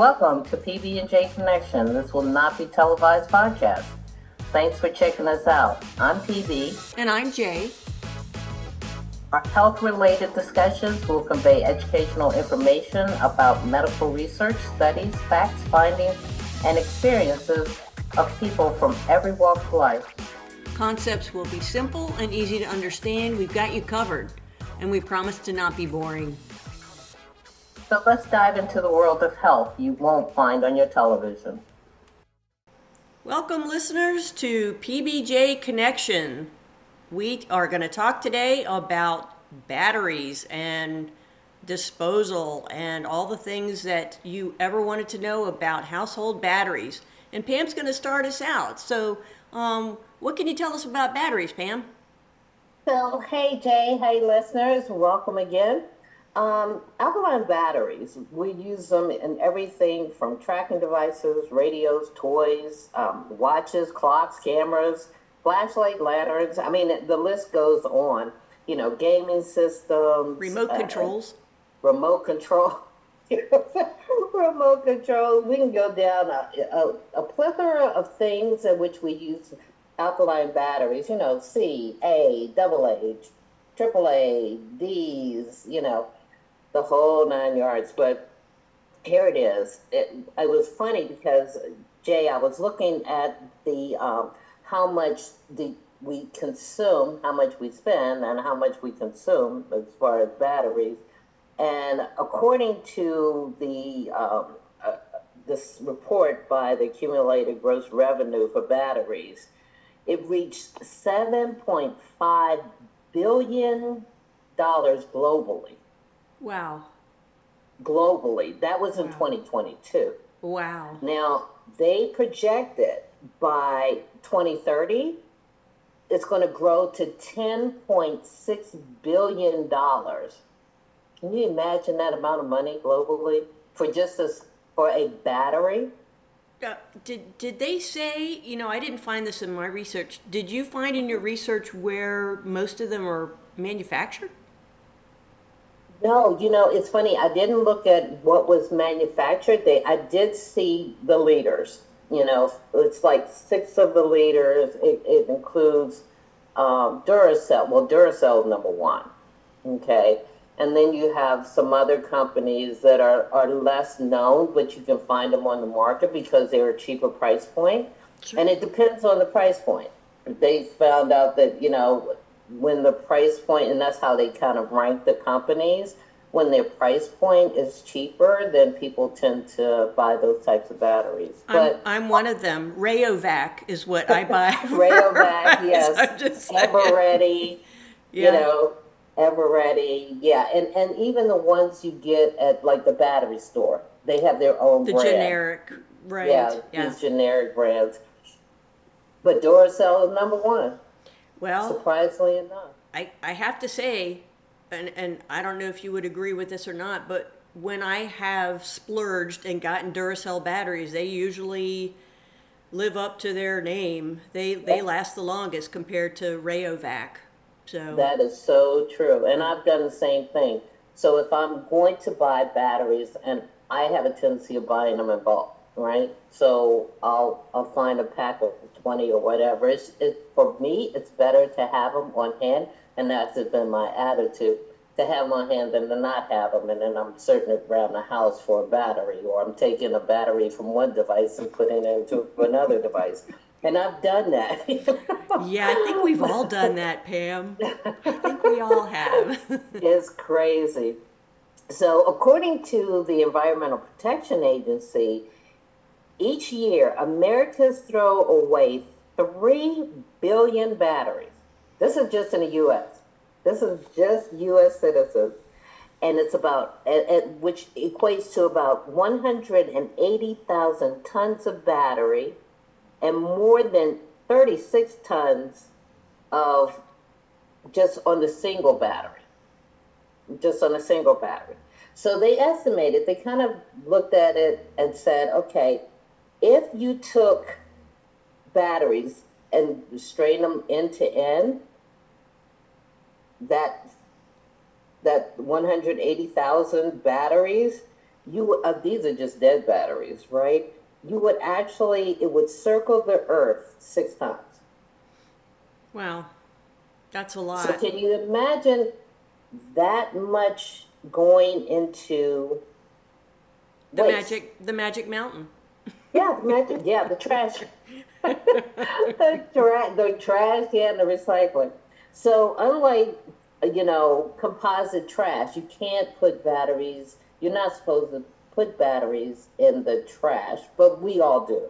Welcome to PB&J Connection. This will not be televised podcast. Thanks for checking us out. I'm PB. And I'm Jay. Our health-related discussions will convey educational information about medical research, studies, facts, findings, and experiences of people from every walk of life. Concepts will be simple and easy to understand. We've got you covered, and we promise to not be boring. So let's dive into the world of health you won't find on your television. Welcome, listeners, to PBJ Connection. We are going to talk today about batteries and disposal and all the things that you ever wanted to know about household batteries. And Pam's going to start us out. So, um, what can you tell us about batteries, Pam? So, hey Jay, hey listeners, welcome again. Um, alkaline batteries, we use them in everything from tracking devices, radios, toys, um, watches, clocks, cameras, flashlight lanterns. I mean, the list goes on. You know, gaming systems, remote uh, controls, remote control. remote control. We can go down a, a, a, plethora of things in which we use alkaline batteries. You know, C, A, double A, triple A, D's. You know, the whole nine yards. But here it is. It, it was funny because Jay, I was looking at the um, how much the we consume, how much we spend, and how much we consume as far as batteries. And according to the um, uh, this report by the accumulated gross revenue for batteries, it reached seven point five billion dollars globally. Wow. Globally, that was in wow. 2022. Wow. Now they projected by 2030 it's going to grow to 10.6 billion dollars can you imagine that amount of money globally for just this for a battery? Uh, did did they say? You know, I didn't find this in my research. Did you find in your research where most of them are manufactured? No, you know, it's funny. I didn't look at what was manufactured. They, I did see the leaders. You know, it's like six of the leaders. It, it includes um, Duracell. Well, Duracell number one. Okay, and then you have some other companies that are, are less known, but you can find them on the market because they're a cheaper price point. Sure. And it depends on the price point. They found out that, you know, when the price point, and that's how they kind of rank the companies, when their price point is cheaper, then people tend to buy those types of batteries. But I'm, I'm one of them. Rayovac is what I buy. Rayovac, yes. Eveready. Yeah. You know, Eveready, yeah, and and even the ones you get at like the battery store, they have their own the brand. generic, right? Yeah, yeah, these generic brands. But Duracell is number one. Well, surprisingly enough, I I have to say, and and I don't know if you would agree with this or not, but when I have splurged and gotten Duracell batteries, they usually live up to their name. They they last the longest compared to Rayovac. So that is so true. And I've done the same thing. So if I'm going to buy batteries and I have a tendency of buying them in bulk, right? So I'll I'll find a pack of 20 or whatever. It's, it, for me, it's better to have them on hand, and that's been my attitude to have them on hand than to not have them. And then I'm searching around the house for a battery, or I'm taking a battery from one device and putting it into another device. And I've done that. yeah, I think we've all done that, Pam. I think we all have. it's crazy. So, according to the Environmental Protection Agency, each year Americans throw away 3 billion batteries. This is just in the U.S. This is just U.S. citizens. And it's about, which equates to about 180,000 tons of battery and more than 36 tons of just on the single battery, just on a single battery. So they estimated, they kind of looked at it and said, okay, if you took batteries and strain them end to end, that that 180,000 batteries you uh, these are just dead batteries, right? You would actually it would circle the Earth six times. Wow, that's a lot. So can you imagine that much going into the waste? magic, the magic mountain. Yeah, the magic. Yeah, the trash. the, tra- the trash and the recycling. So unlike you know composite trash, you can't put batteries. You're not supposed to put batteries in the trash, but we all do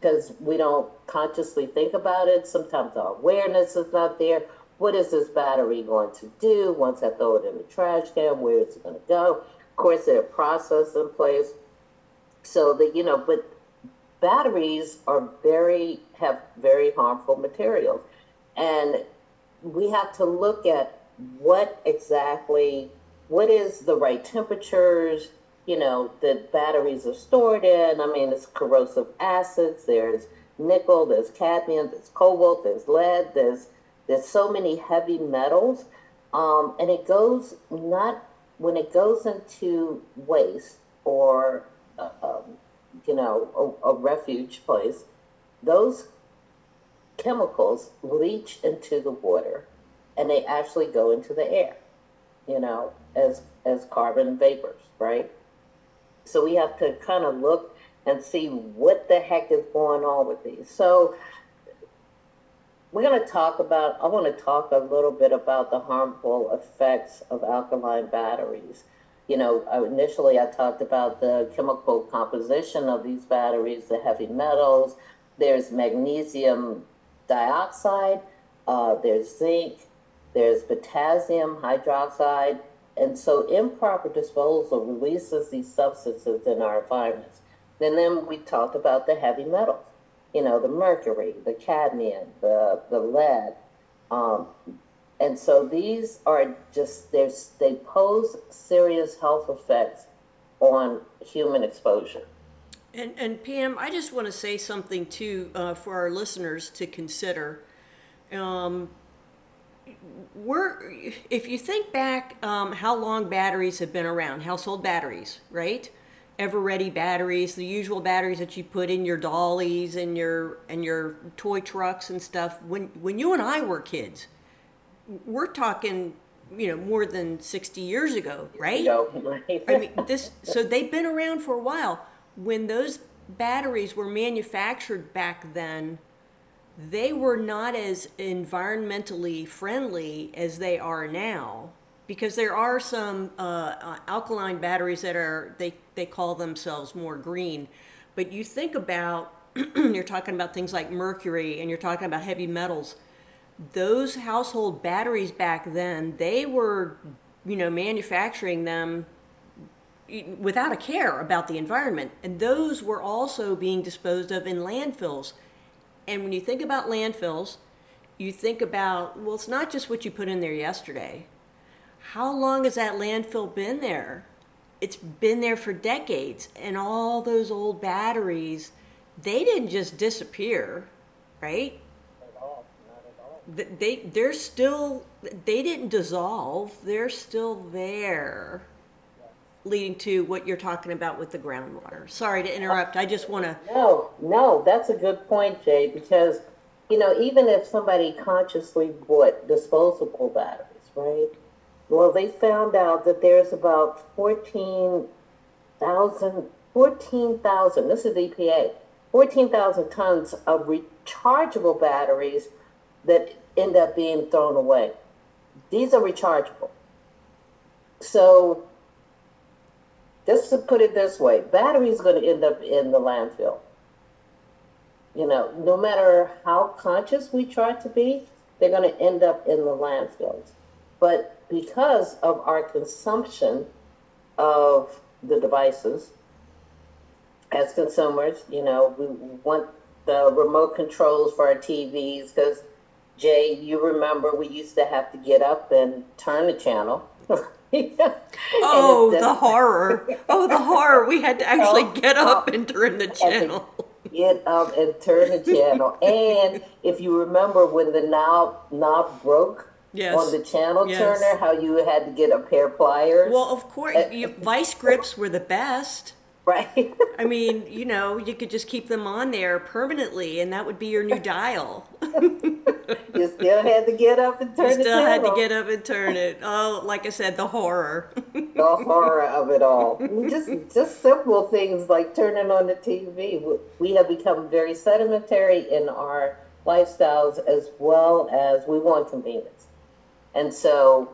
because we don't consciously think about it. Sometimes our awareness is not there. What is this battery going to do once I throw it in the trash can? Where is it going to go? Of course, there are processes in place so that you know, but batteries are very have very harmful materials, and we have to look at what exactly what is the right temperatures you know that batteries are stored in. I mean it's corrosive acids there's nickel there's cadmium there's cobalt there's lead there's there's so many heavy metals. Um, and it goes not when it goes into waste or know a, a refuge place those chemicals leach into the water and they actually go into the air you know as as carbon vapors right? So we have to kind of look and see what the heck is going on with these. So we're going to talk about i want to talk a little bit about the harmful effects of alkaline batteries you know initially i talked about the chemical composition of these batteries the heavy metals there's magnesium dioxide uh, there's zinc there's potassium hydroxide and so improper disposal releases these substances in our environments and then we talked about the heavy metals you know, the mercury, the cadmium, the, the lead. Um, and so these are just, they pose serious health effects on human exposure. And, and Pam, I just want to say something too uh, for our listeners to consider. Um, we're, if you think back um, how long batteries have been around, household batteries, right? Eveready batteries, the usual batteries that you put in your dollies and your and your toy trucks and stuff. When when you and I were kids, we're talking, you know, more than sixty years ago, right? I mean, this. So they've been around for a while. When those batteries were manufactured back then, they were not as environmentally friendly as they are now because there are some uh, uh, alkaline batteries that are they they call themselves more green but you think about you're talking about things like mercury and you're talking about heavy metals those household batteries back then they were you know manufacturing them without a care about the environment and those were also being disposed of in landfills and when you think about landfills you think about well it's not just what you put in there yesterday how long has that landfill been there? It's been there for decades, and all those old batteries, they didn't just disappear, right? At all, not at all. They they're still they didn't dissolve. They're still there, leading to what you're talking about with the groundwater. Sorry to interrupt. I just want to. No, no, that's a good point, Jay, because, you know, even if somebody consciously bought disposable batteries, right? Well, they found out that there's about 14,000, 14,000, this is the EPA, 14,000 tons of rechargeable batteries that end up being thrown away. These are rechargeable. So, just to put it this way, batteries are going to end up in the landfill. You know, no matter how conscious we try to be, they're going to end up in the landfills. But because of our consumption of the devices as consumers, you know, we want the remote controls for our TVs because Jay, you remember we used to have to get up and turn the channel. oh, the horror! Oh, the horror! We had to actually oh, get up oh. and turn the channel. Get up and turn the channel, and if you remember when the knob knob broke, Yes. on the channel Yes. turner, how you had to get a pair of pliers. Well, of course, uh, you, vice grips were the best. right. I mean, you know, you could just keep them on there permanently, and that would be your new dial. You still had to get up and turn You still had to get up and turn it. Oh, like I said, the horror. the horror of it all. Just just simple things like turning on the TV. We have become very sedimentary in our lifestyles as well as we want convenience, and so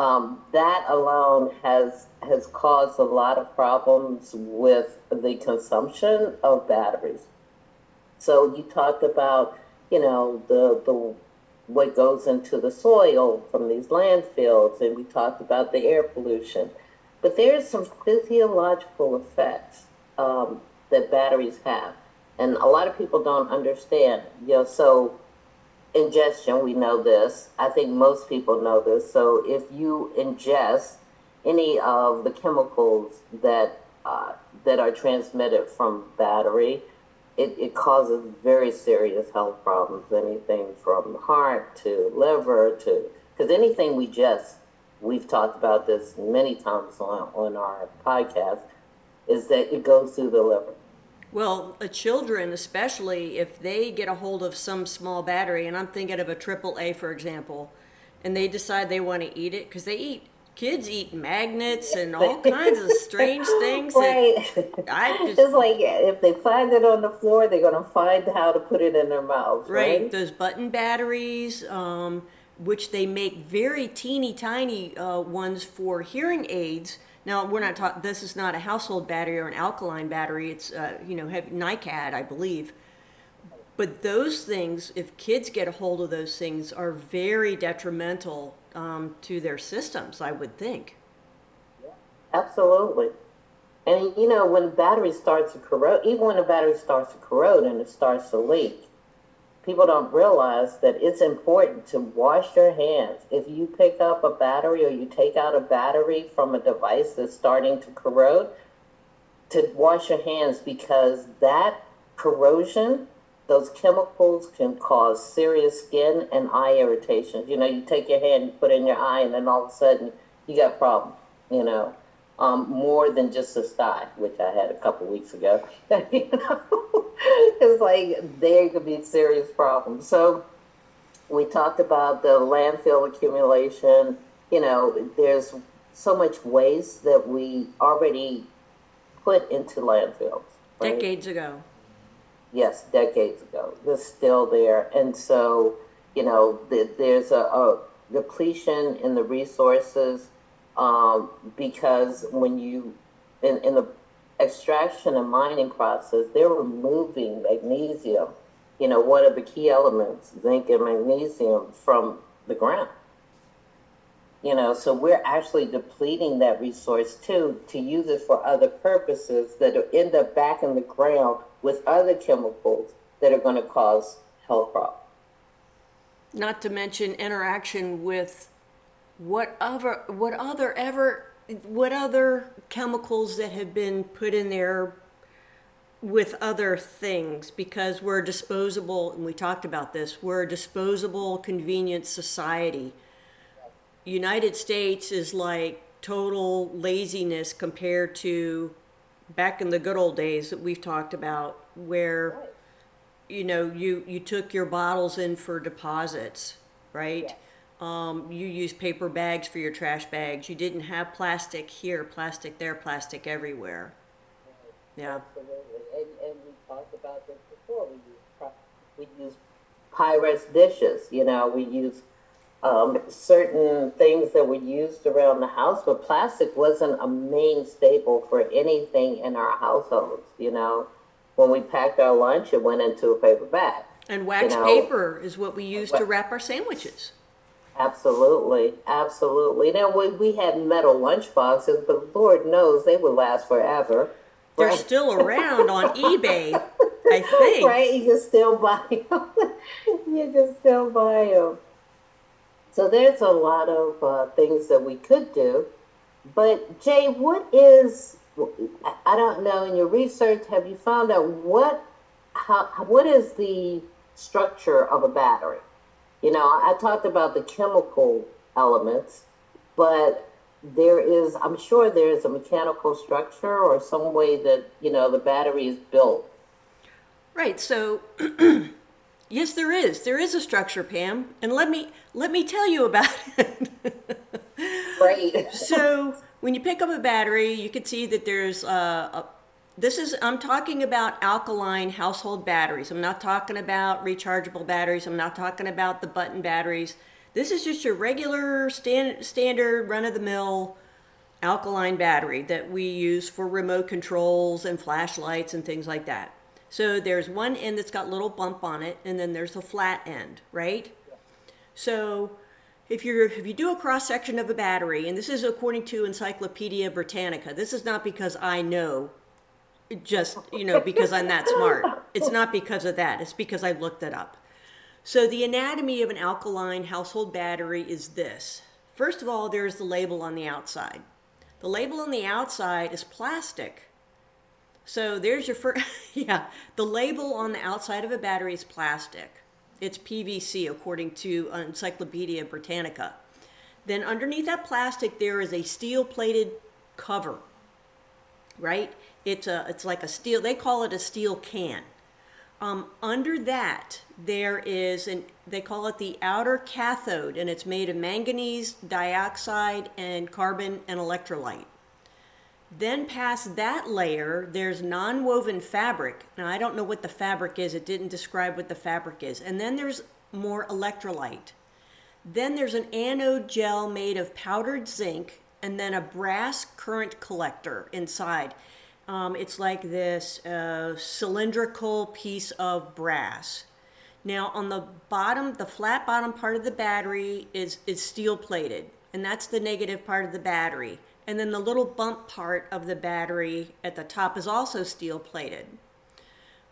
um, that alone has has caused a lot of problems with the consumption of batteries. So you talked about, you know, the the what goes into the soil from these landfills, and we talked about the air pollution. But there's some physiological effects um, that batteries have, and a lot of people don't understand. You know, so ingestion, we know this. I think most people know this. So if you ingest any of the chemicals that uh, that are transmitted from battery, it, it causes very serious health problems. Anything from heart to liver to because anything we just we've talked about this many times on on our podcast is that it goes through the liver. Well, uh, children, especially if they get a hold of some small battery, and I'm thinking of a triple A, for example, and they decide they want to eat it because they eat kids eat magnets and all kinds of strange things. Right. I It's just like if they find it on the floor, they're gonna find how to put it in their mouths, right, right? those button batteries, um, which they make very teeny tiny uh, ones for hearing aids. Now we're not talking. This is not a household battery or an alkaline battery. It's uh, you know have NiCad, I believe. But those things, if kids get a hold of those things, are very detrimental um, to their systems. I would think. Absolutely. And you know, when the battery starts to corrode, even when the battery starts to corrode and it starts to leak, people don't realize that it's important to wash your hands. If you pick up a battery or you take out a battery from a device that's starting to corrode, to wash your hands because that corrosion, those chemicals can cause serious skin and eye irritations. You know, you take your hand, you put it in your eye, and then all of a sudden you got problems, you know um, more than just a sty, which I had a couple weeks ago. you know, it's like there could be serious problems. So we talked about the landfill accumulation. You know, there's so much waste that we already put into landfills. right? Decades ago. Yes, decades ago. They're still there. And so, you know, th- there's a, a depletion in the resources um, because when you, in, in the extraction and mining process, they're removing magnesium, you know, one of the key elements, zinc and magnesium, from the ground. You know, so we're actually depleting that resource too to use it for other purposes that end up back in the ground with other chemicals that are going to cause health problems. Not to mention interaction with what other what other ever what other chemicals that have been put in there with other things because we're disposable and we talked about this we're a disposable convenient society united states is like total laziness compared to back in the good old days that we've talked about where you know you you took your bottles in for deposits right? Um, you used paper bags for your trash bags. You didn't have plastic here plastic there plastic everywhere. Yeah. Absolutely, and, and we talked about this before. We use we use Pyrex dishes. You know, we use um, certain things that were used around the house, but plastic wasn't a main staple for anything in our households. You know, when we packed our lunch, it went into a paper bag. and wax know, paper is what we use to wrap our sandwiches Absolutely, absolutely. Now we, we had metal lunch boxes, but Lord knows they would last forever. they're right? still around on ebay i think Right, you can still buy them. you can still buy them. So there's a lot of uh, things that we could do. But Jay, what is? I- don't know. In your research, have you found out what? How? What is the structure of a battery? You know, I talked about the chemical elements, but there is, I'm sure there is a mechanical structure or some way that, you know, the battery is built. Right. So, yes, there is. There is a structure, Pam, and let me let me tell you about it. Right. so, when you pick up a battery, you can see that there's uh, a this is i'm talking about alkaline household batteries i'm not talking about rechargeable batteries i'm not talking about the button batteries this is just your regular stand, standard run of the mill alkaline battery that we use for remote controls and flashlights and things like that so there's one end that's got little bump on it and then there's the flat end right? So if you're if you do a cross section of a battery and this is according to encyclopedia britannica this is not because i know just you know because i'm that smart. It's not because of that. It's because i looked it up. So the anatomy of an alkaline household battery is this. First of all there's the label on the outside. The label on the outside is plastic so there's your first yeah the label on the outside of a battery is plastic it's pvc according to encyclopedia britannica then underneath that plastic there is a steel plated cover right it's a it's like a steel. They call it a steel can. Um, under that, there is an they call it the outer cathode, and it's made of manganese dioxide and carbon and electrolyte. Then past that layer, there's non-woven fabric. Now I don't know what the fabric is. It didn't describe what the fabric is. And then there's more electrolyte. Then there's an anode gel made of powdered zinc and then a brass current collector inside. Um, it's like this uh, cylindrical piece of brass. Now, on the bottom, the flat bottom part of the battery is, is steel plated, and that's the negative part of the battery. And then the little bump part of the battery at the top is also steel plated.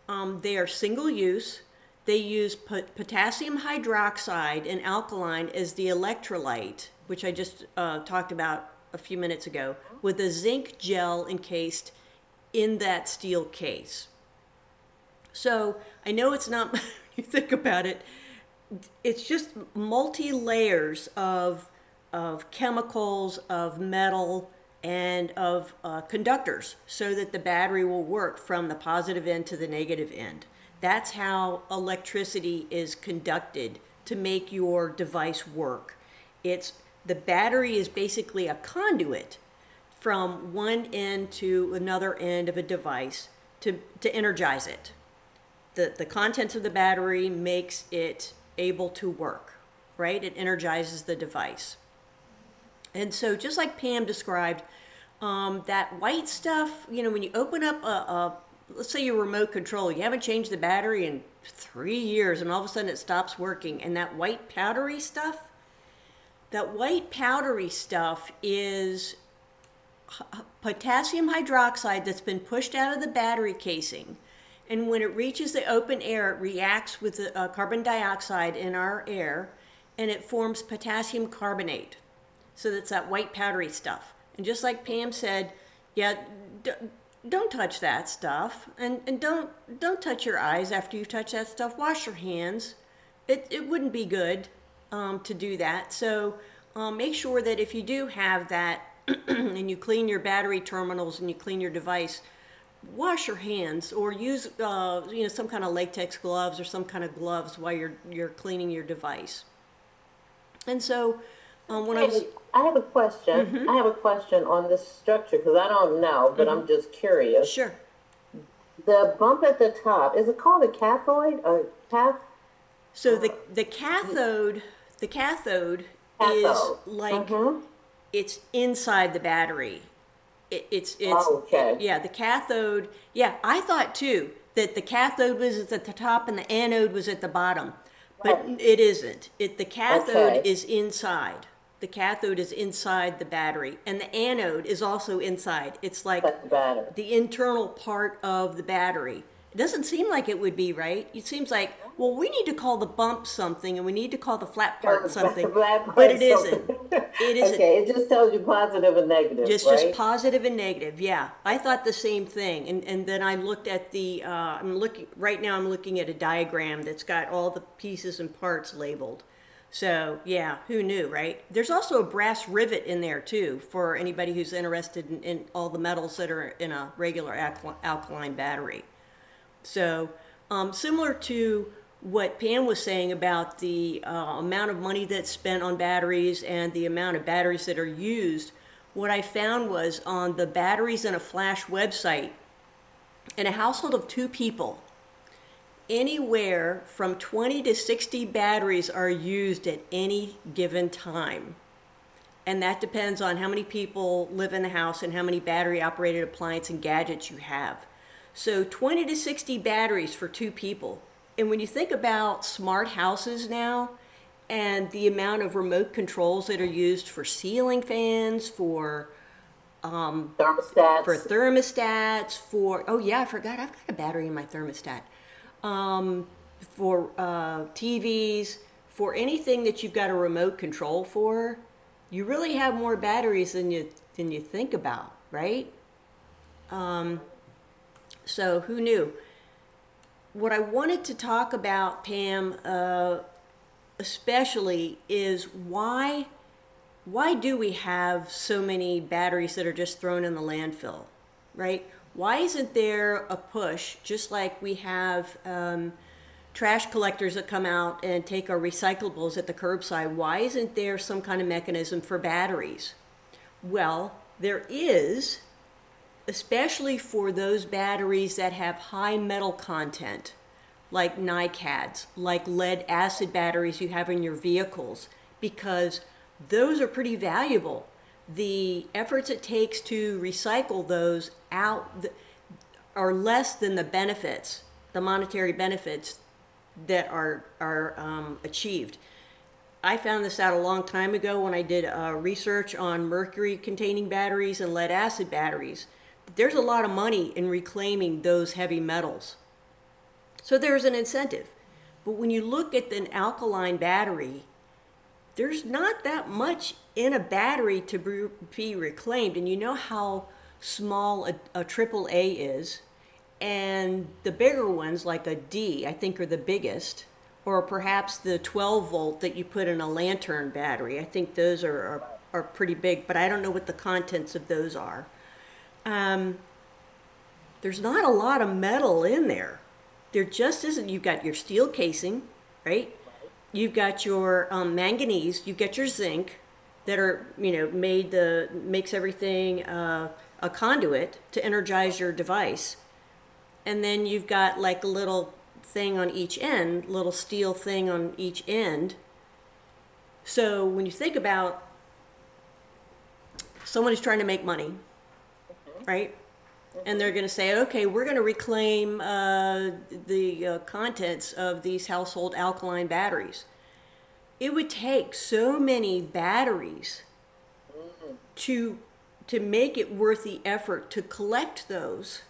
Um, they are single use. They use potassium hydroxide and alkaline as the electrolyte, which I just uh, talked about a few minutes ago, with a zinc gel encased in that steel case. So I know it's not, you think about it, it's just multi layers of, of chemicals, of metal, and of uh, conductors so that the battery will work from the positive end to the negative end. That's how electricity is conducted to make your device work. It's the battery is basically a conduit from one end to another end of a device to, to energize it. The, the contents of the battery makes it able to work, right? It energizes the device. And so, just like Pam described, um, that white stuff, you know, when you open up a, a, let's say your remote control, you haven't changed the battery in three years, and all of a sudden it stops working, and that white powdery stuff, that white powdery stuff is potassium hydroxide that's been pushed out of the battery casing. And when it reaches the open air, it reacts with the uh, carbon dioxide in our air and it forms potassium carbonate. So that's that white powdery stuff. And just like Pam said, yeah, d- don't touch that stuff. And, and don't, don't touch your eyes after you touch that stuff. Wash your hands. It, it wouldn't be good um, to do that. So um, make sure that if you do have that and you clean your battery terminals and you clean your device, wash your hands or use uh, you know some kind of latex gloves or some kind of gloves while you're you're cleaning your device. And so, um, when I was, I have a question. Mm-hmm. I have a question on this structure because I don't know, but mm-hmm. I'm just curious. Sure. The bump at the top is it called a cathode or cath? So the the cathode the cathode, cathode. is like mm-hmm it's inside the battery. It, it's it's oh, okay. yeah. The cathode. Yeah, I thought too that the cathode was at the top and the anode was at the bottom, but right. it isn't. It the cathode okay. is inside. The cathode is inside the battery, and the anode is also inside. It's like the, the internal part of the battery. It doesn't seem like it would be right. It seems like, well, we need to call the bump something and we need to call the flat part something. part but it isn't. It isn't. Okay, it just tells you positive and negative. Just right? just positive and negative. Yeah, I thought the same thing, and and then I looked at the. Uh, I'm looking right now. I'm looking at a diagram that's got all the pieces and parts labeled. So, yeah, who knew, right? There's also a brass rivet in there too for anybody who's interested in, in all the metals that are in a regular alkal- alkaline battery. So, um, similar to what Pam was saying about the uh, amount of money that's spent on batteries and the amount of batteries that are used, what I found was on the batteries in a flash website, in a household of two people, anywhere from 20 to 60 batteries are used at any given time. And that depends on how many people live in the house and how many battery operated appliances and gadgets you have. So 20 to 60 batteries for two people. And when you think about smart houses now and the amount of remote controls that are used for ceiling fans, for um, thermostats, for thermostats, for oh yeah, I forgot I've got a battery in my thermostat um, for uh, TVs, for anything that you've got a remote control for, you really have more batteries than you than you think about, right? Um, so who knew? What I wanted to talk about, Pam, uh, especially, is why why do we have so many batteries that are just thrown in the landfill, right? Why isn't there a push, just like we have um, trash collectors that come out and take our recyclables at the curbside? Why isn't there some kind of mechanism for batteries? Well, there is, especially for those batteries that have high metal content, like NiCads, like lead acid batteries you have in your vehicles, because those are pretty valuable the efforts it takes to recycle those out are less than the benefits, the monetary benefits that are are um, achieved. I found this out a long time ago when I did uh, research on mercury containing batteries and lead acid batteries. There's a lot of money in reclaiming those heavy metals. So there's an incentive. But when you look at an alkaline battery, there's not that much in a battery to be reclaimed. And you know how small a, triple a is, and the bigger ones, like a D, I think are the biggest, or perhaps the 12 volt that you put in a lantern battery. I think those are, are, are pretty big, but I don't know what the contents of those are. Um, there's not a lot of metal in there. There just isn't. You've got your steel casing, right? you've got your um, manganese, you get your zinc that are you know made the makes everything uh, a conduit to energize your device, and then you've got like a little thing on each end, little steel thing on each end. So when you think about someone who's trying to make money, right? and they're going to say, okay, we're going to reclaim uh, the uh, contents of these household alkaline batteries. It would take so many batteries to to make it worth the effort to collect those.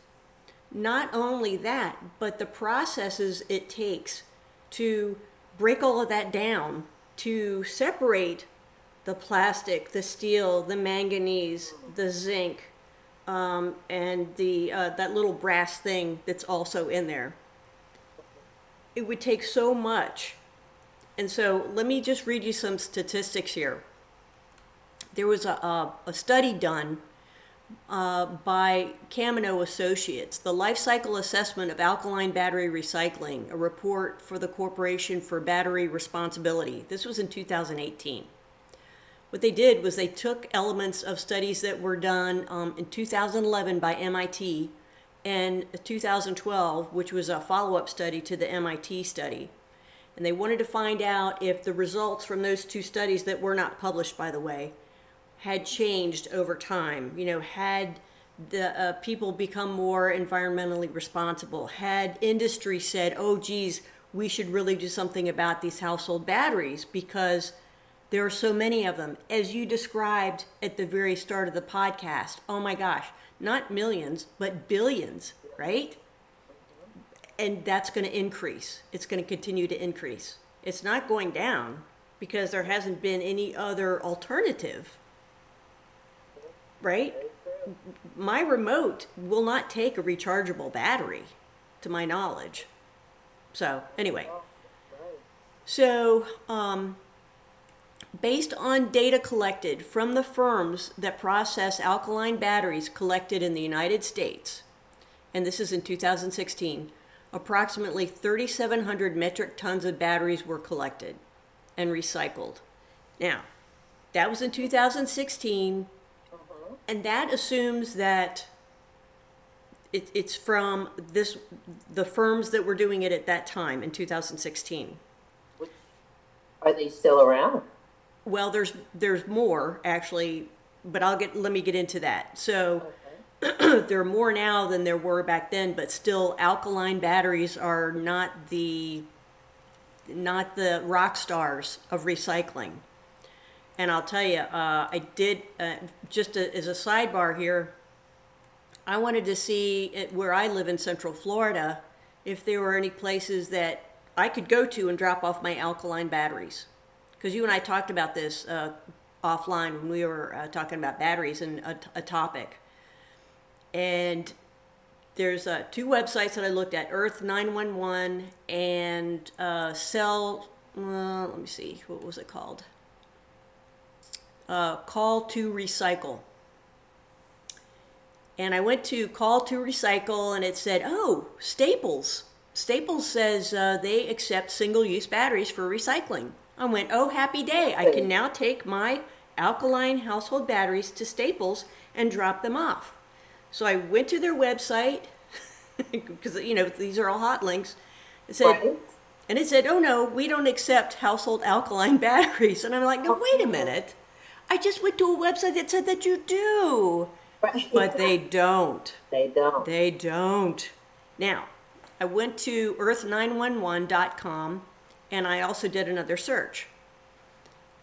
Not only that, but the processes it takes to break all of that down to separate the plastic, the steel, the manganese, the zinc, um, and the uh, that little brass thing that's also in there. It would take so much. And so let me just read you some statistics here. There was a, a, a study done uh, by Camino Associates, the life cycle assessment of alkaline battery recycling, a report for the Corporation for Battery Responsibility. This was in 2018 what they did was they took elements of studies that were done um, in 2011 by MIT and 2012, which was a follow up study to the MIT study. And they wanted to find out if the results from those two studies, that were not published, by the way, had changed over time. You know, had the uh, people become more environmentally responsible? Had industry said, oh, geez, we should really do something about these household batteries because there are so many of them, as you described at the very start of the podcast. Oh my gosh, not millions, but billions, right? And that's going to increase. It's going to continue to increase. It's not going down because there hasn't been any other alternative, right? My remote will not take a rechargeable battery, to my knowledge. So, anyway. So, um, based on data collected from the firms that process alkaline batteries collected in the United States, and this is in 2016, approximately 3,700 metric tons of batteries were collected and recycled. Now, that was in 2016, and that assumes that it, it's from this the firms that were doing it at that time in 2016. Are they still around? Well, there's there's more actually, but I'll get let me get into that. So there are more now than there were back then, but still alkaline batteries are not the not the rock stars of recycling. And I'll tell you, uh, I did uh, just a, as a sidebar here. I wanted to see it, where I live in Central Florida if there were any places that I could go to and drop off my alkaline batteries. Because you and I talked about this uh, offline when we were uh, talking about batteries and a, a topic. And there's uh, two websites that I looked at Earth 911 and uh, Cell, let me see, what was it called? Uh, Call to Recycle. And I went to Call to Recycle and it said, oh, Staples Staples says uh, they accept single use batteries for recycling. I went, oh, happy day. I can now take my alkaline household batteries to Staples and drop them off. So I went to their website because, you know, these are all hot links. It said, right. And it said, oh, no, we don't accept household alkaline batteries. And I'm like, no, wait a minute. I just went to a website that said that you do. Right. But they don't. They don't. They don't. Now, I went to earth911.com and I also did another search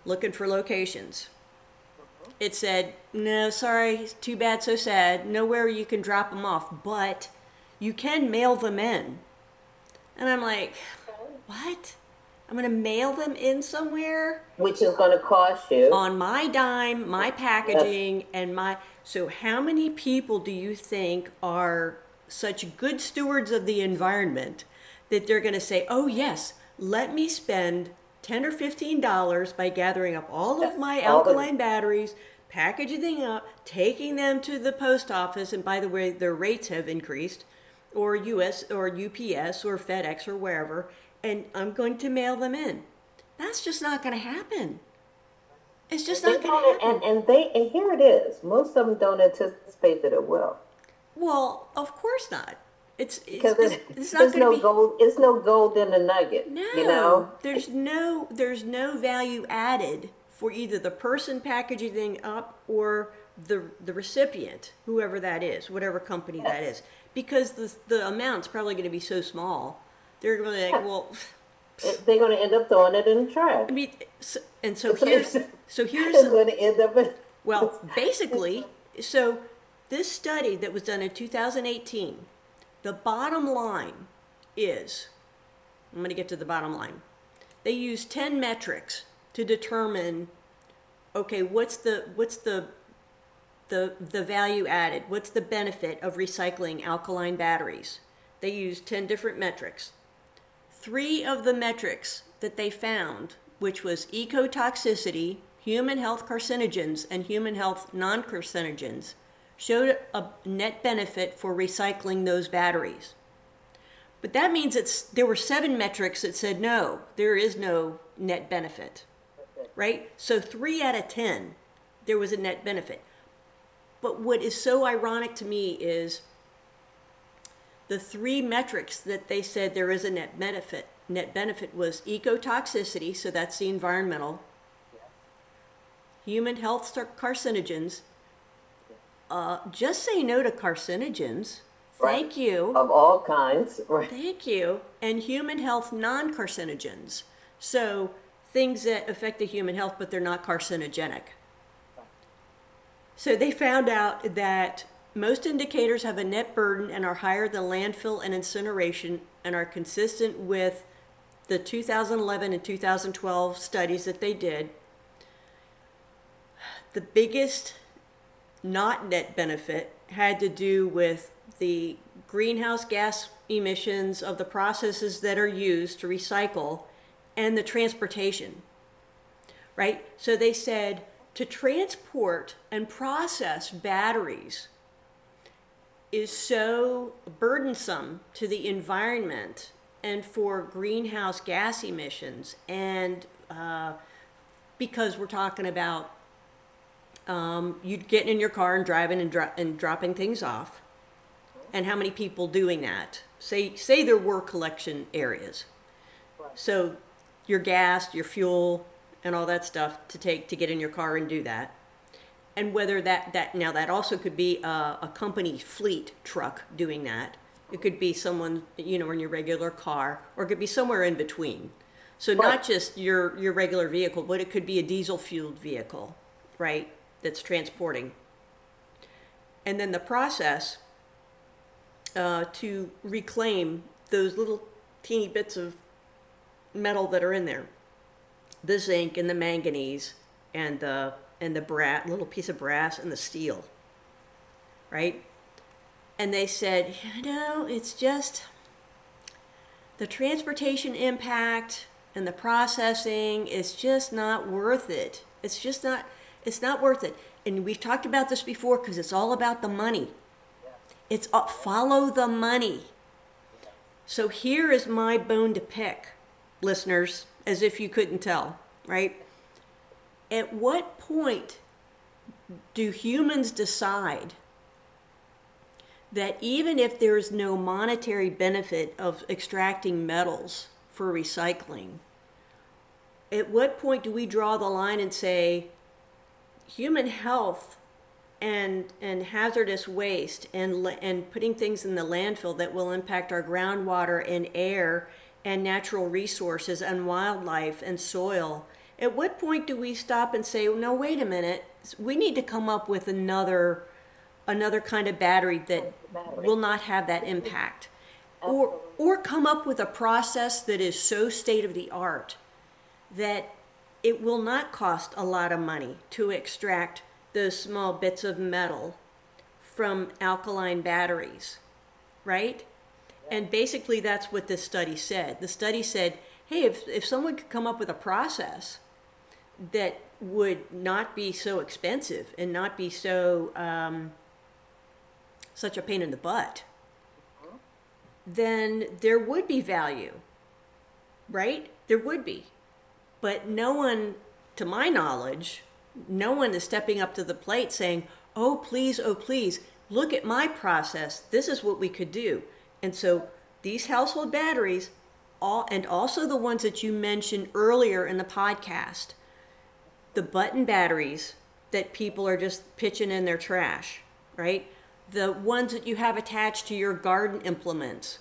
looking for locations. Uh-huh. It said, no, sorry, too bad, so sad. Nowhere you can drop them off, but you can mail them in. And I'm like, what? I'm going to mail them in somewhere? Which is going to cost you. On my dime, my packaging, yes. and my. So, how many people do you think are such good stewards of the environment that they're going to say, oh, yes, let me spend 10 or 15 dollars by gathering up all of my alkaline batteries packaging them up taking them to the post office and by the way their rates have increased or us or ups or fedex or wherever and i'm going to mail them in that's just not going to happen it's just not going to happen and, and they and here it is most of them don't anticipate that it will well, of course not. It's because it's, it's, it's, not no be, gold. It's no gold in the nugget. No, you know? there's no there's no value added for either the person packaging thing up or the the recipient, whoever that is, whatever company yes. that is, because the the amount's probably going to be so small. They're going to be like, well. They're going to end up throwing it in the trash. I mean, so, and so here's so here's going to end up. In, well, basically, so this study that was done in 2018, the bottom line is I'm going to get to the bottom line. They used 10 metrics to determine okay, what's the what's the the the value added? What's the benefit of recycling alkaline batteries? They used 10 different metrics. 3 of the metrics that they found, which was ecotoxicity, human health carcinogens and human health non-carcinogens, showed a net benefit for recycling those batteries. But that means it's there were seven metrics that said no, there is no net benefit. Right? So 3 out of 10 there was a net benefit. But what is so ironic to me is the three metrics that they said there is a net benefit net benefit was ecotoxicity, so that's the environmental, human health carcinogens, uh, just say no to carcinogens. Right. Thank you. Of all kinds. Right. Thank you. And human health non carcinogens. So things that affect the human health, but they're not carcinogenic. So they found out that most indicators have a net burden and are higher than landfill and incineration and are consistent with the 2011 and 2012 studies that they did. The biggest not net benefit had to do with the greenhouse gas emissions of the processes that are used to recycle and the transportation. right? So they said to transport and process batteries is so burdensome to the environment and for greenhouse gas emissions. And uh, because we're talking about um, you getting in your car and driving and, dro- and dropping things off. And how many people doing that? Say say there were collection areas. So your gas your fuel and all that stuff to take to get in your car and do that. And whether that that now that also could be a, a company fleet truck doing that. It could be someone you know in your regular car or it could be somewhere in between. So not just your your regular vehicle but it could be a diesel fueled vehicle right that's transporting. And then the process uh, to reclaim those little teeny bits of metal that are in there the zinc and the manganese and the and the brass little piece of brass and the steel right? And they said you know it's just the transportation impact and the processing is just not worth it. It's just not it's not worth it. And we've talked about this before because it's all about the money. It's follow the money. So here is my bone to pick listeners as if you couldn't tell, right? At what point do humans decide that even if there's no monetary benefit of extracting metals for recycling, at what point do we draw the line and say human health and and hazardous waste and and putting things in the landfill that will impact our groundwater and air and natural resources and wildlife and soil, at what point do we stop and say, no, wait a minute, we need to come up with another another kind of battery that battery. will not have that impact? Or or come up with a process that is so state of the art that it will not cost a lot of money to extract those small bits of metal from alkaline batteries, right? And basically, that's what this study said. The study said, hey, if, if someone could come up with a process that would not be so expensive and not be so um, such a pain in the butt, then there would be value, right? There would be. But no one, to my knowledge, no one is stepping up to the plate saying, oh, please, oh, please, look at my process. This is what we could do. And so these household batteries, all and also the ones that you mentioned earlier in the podcast, the button batteries that people are just pitching in their trash, right? The ones that you have attached to your garden implements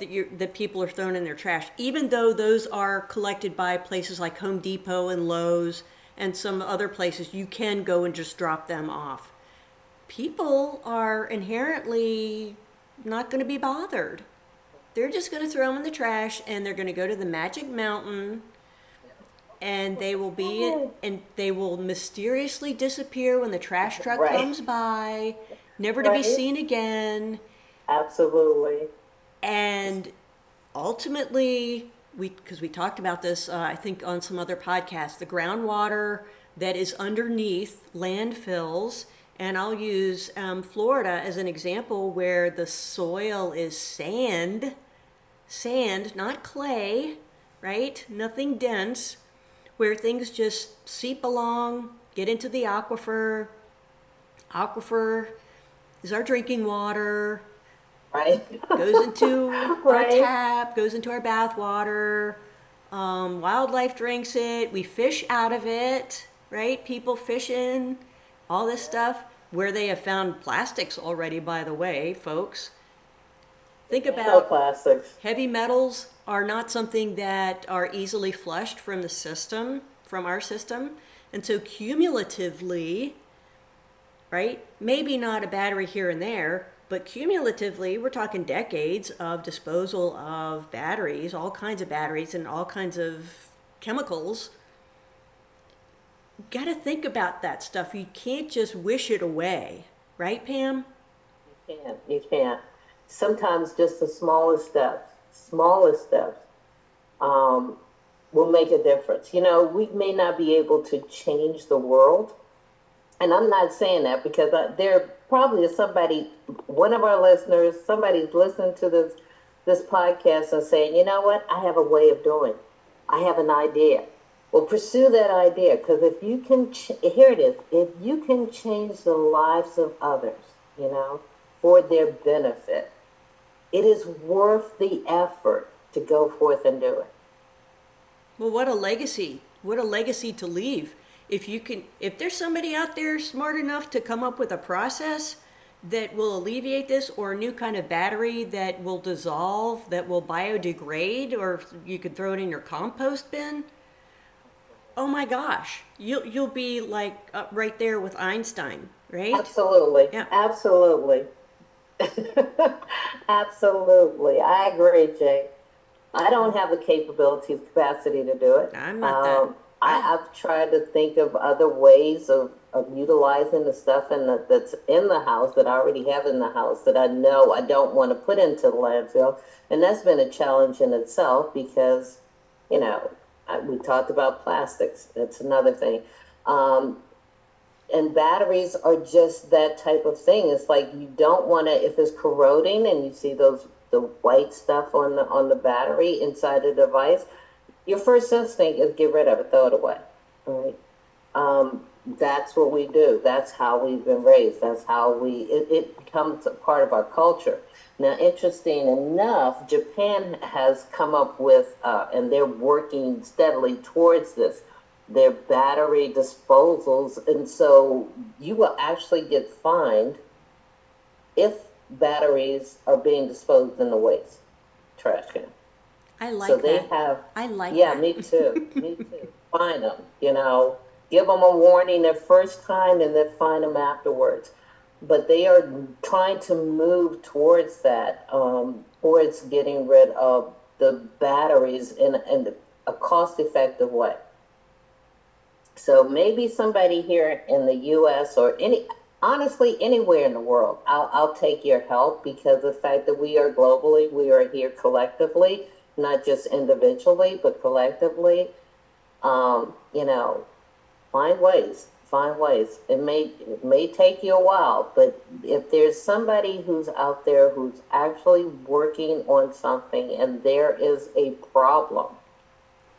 that you that people are throwing in their trash, even though those are collected by places like Home Depot and Lowe's and some other places, you can go and just drop them off. People are inherently not going to be bothered. They're just going to throw them in the trash and they're going to go to the magic mountain and they will be and they will mysteriously disappear when the trash truck right. comes by, never to be seen again. Absolutely. And ultimately, we because we talked about this, uh, I think on some other podcasts, the groundwater that is underneath landfills and I'll use um, Florida as an example where the soil is sand, sand, not clay, right? Nothing dense, where things just seep along, get into the aquifer. Aquifer is our drinking water. Right. goes into right. our tap, goes into our bath water. Um, wildlife drinks it. We fish out of it, right? People fishing all this stuff, where they have found plastics already, by the way, folks. Think about plastics. Heavy metals are not something that are easily flushed from the system, from our system. And so cumulatively, right, maybe not a battery here and there, but cumulatively, we're talking decades of disposal of batteries, all kinds of batteries and all kinds of chemicals got to think about that stuff. You can't just wish it away, right, Pam? You can't. You can't. Sometimes just the smallest steps, smallest steps, um, will make a difference. You know, we may not be able to change the world. And I'm not saying that because I, there probably is somebody, one of our listeners, somebody's listening to this this podcast and saying, you know what, I have a way of doing. I have an idea. Well, pursue that idea because if you can, ch- here it is. If you can change the lives of others, you know, for their benefit, it is worth the effort to go forth and do it. Well, what a legacy. What a legacy to leave. If you can if there's somebody out there smart enough to come up with a process that will alleviate this or a new kind of battery that will dissolve, that will biodegrade or you could throw it in your compost bin. Oh my gosh. You'll you'll be like right there with Einstein, right? Absolutely. Yeah. Absolutely. Absolutely. I agree, Jay. I don't have the capabilities, capacity to do it. I'm not um, that. I, have tried to think of other ways of, of utilizing the stuff in the, that's in the house that I already have in the house that I know I don't want to put into the landfill. And that's been a challenge in itself because, you know, We talked about plastics. That's another thing. Um, and batteries are just that type of thing. It's like you don't want to, if it's corroding and you see those the white stuff on the on the battery inside the device, your first instinct is get rid of it, throw it away. Right? Um, that's what we do. That's how we've been raised. That's how we. It, it becomes a part of our culture. Now, interesting enough, Japan has come up with, uh, and they're working steadily towards this. Their battery disposals, and so you will actually get fined if batteries are being disposed in the waste trash can. I like so that. they have. I like. Yeah, that. me too. me too. Find them. You know, give them a warning the first time, and then find them afterwards. But they are trying to move towards that, um, towards getting rid of the batteries in, in a cost-effective way. So maybe somebody here in the U.S. or any honestly anywhere in the world I'll, I'll take your help because the fact that we are globally we are here collectively not just individually but collectively um, you know find ways find ways it may it may take you a while but if there's somebody who's out there who's actually working on something and there is a problem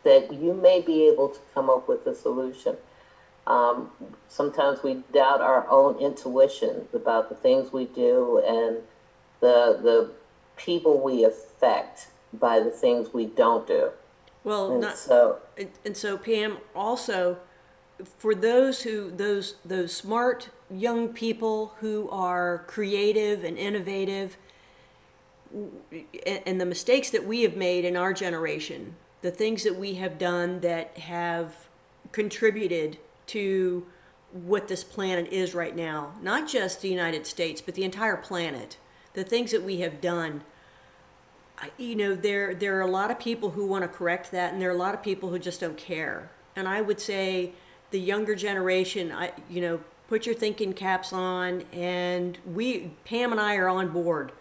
that you may be able to come up with a solution um, sometimes we doubt our own intuition about the things we do and the the people we affect by the things we don't do. Well, and not, so and so Pam also for those who those those smart young people who are creative and innovative and the mistakes that we have made in our generation, the things that we have done that have contributed to what this planet is right now, not just the United States, but the entire planet, the things that we have done. You know, there there are a lot of people who want to correct that, and there are a lot of people who just don't care. And I would say the younger generation, I you know, put your thinking caps on, and we Pam and I are on board.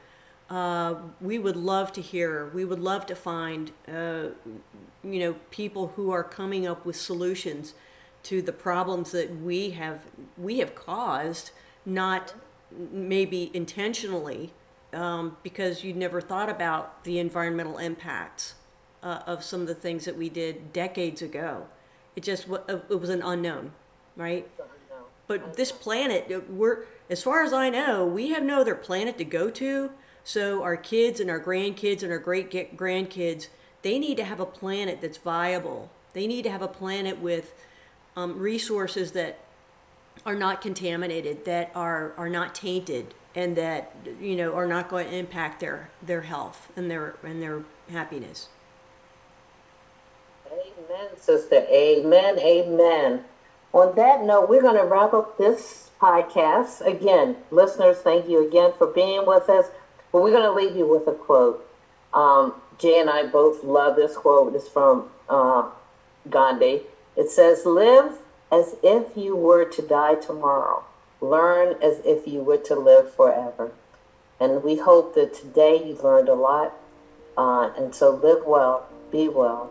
Uh, we would love to hear. We would love to find, uh, you know, people who are coming up with solutions to the problems that we have we have caused, not maybe intentionally, um, because you never thought about the environmental impacts uh, of some of the things that we did decades ago. It just uh, it was an unknown, right? But this planet, uh, we're as far as I know, we have no other planet to go to. So our kids and our grandkids and our great grandkids, they need to have a planet that's viable. They need to have a planet with um, resources that are not contaminated, that are, are not tainted, and that you know are not going to impact their their health and their and their happiness. Amen, sister. Amen. Amen. On that note, we're going to wrap up this podcast. Again, listeners, thank you again for being with us. But we're going to leave you with a quote. Um, Jay and I both love this quote. It's from uh, Gandhi. It says, Live as if you were to die tomorrow. Learn as if you were to live forever. And we hope that today you learned a lot. Uh, and so live well, be well,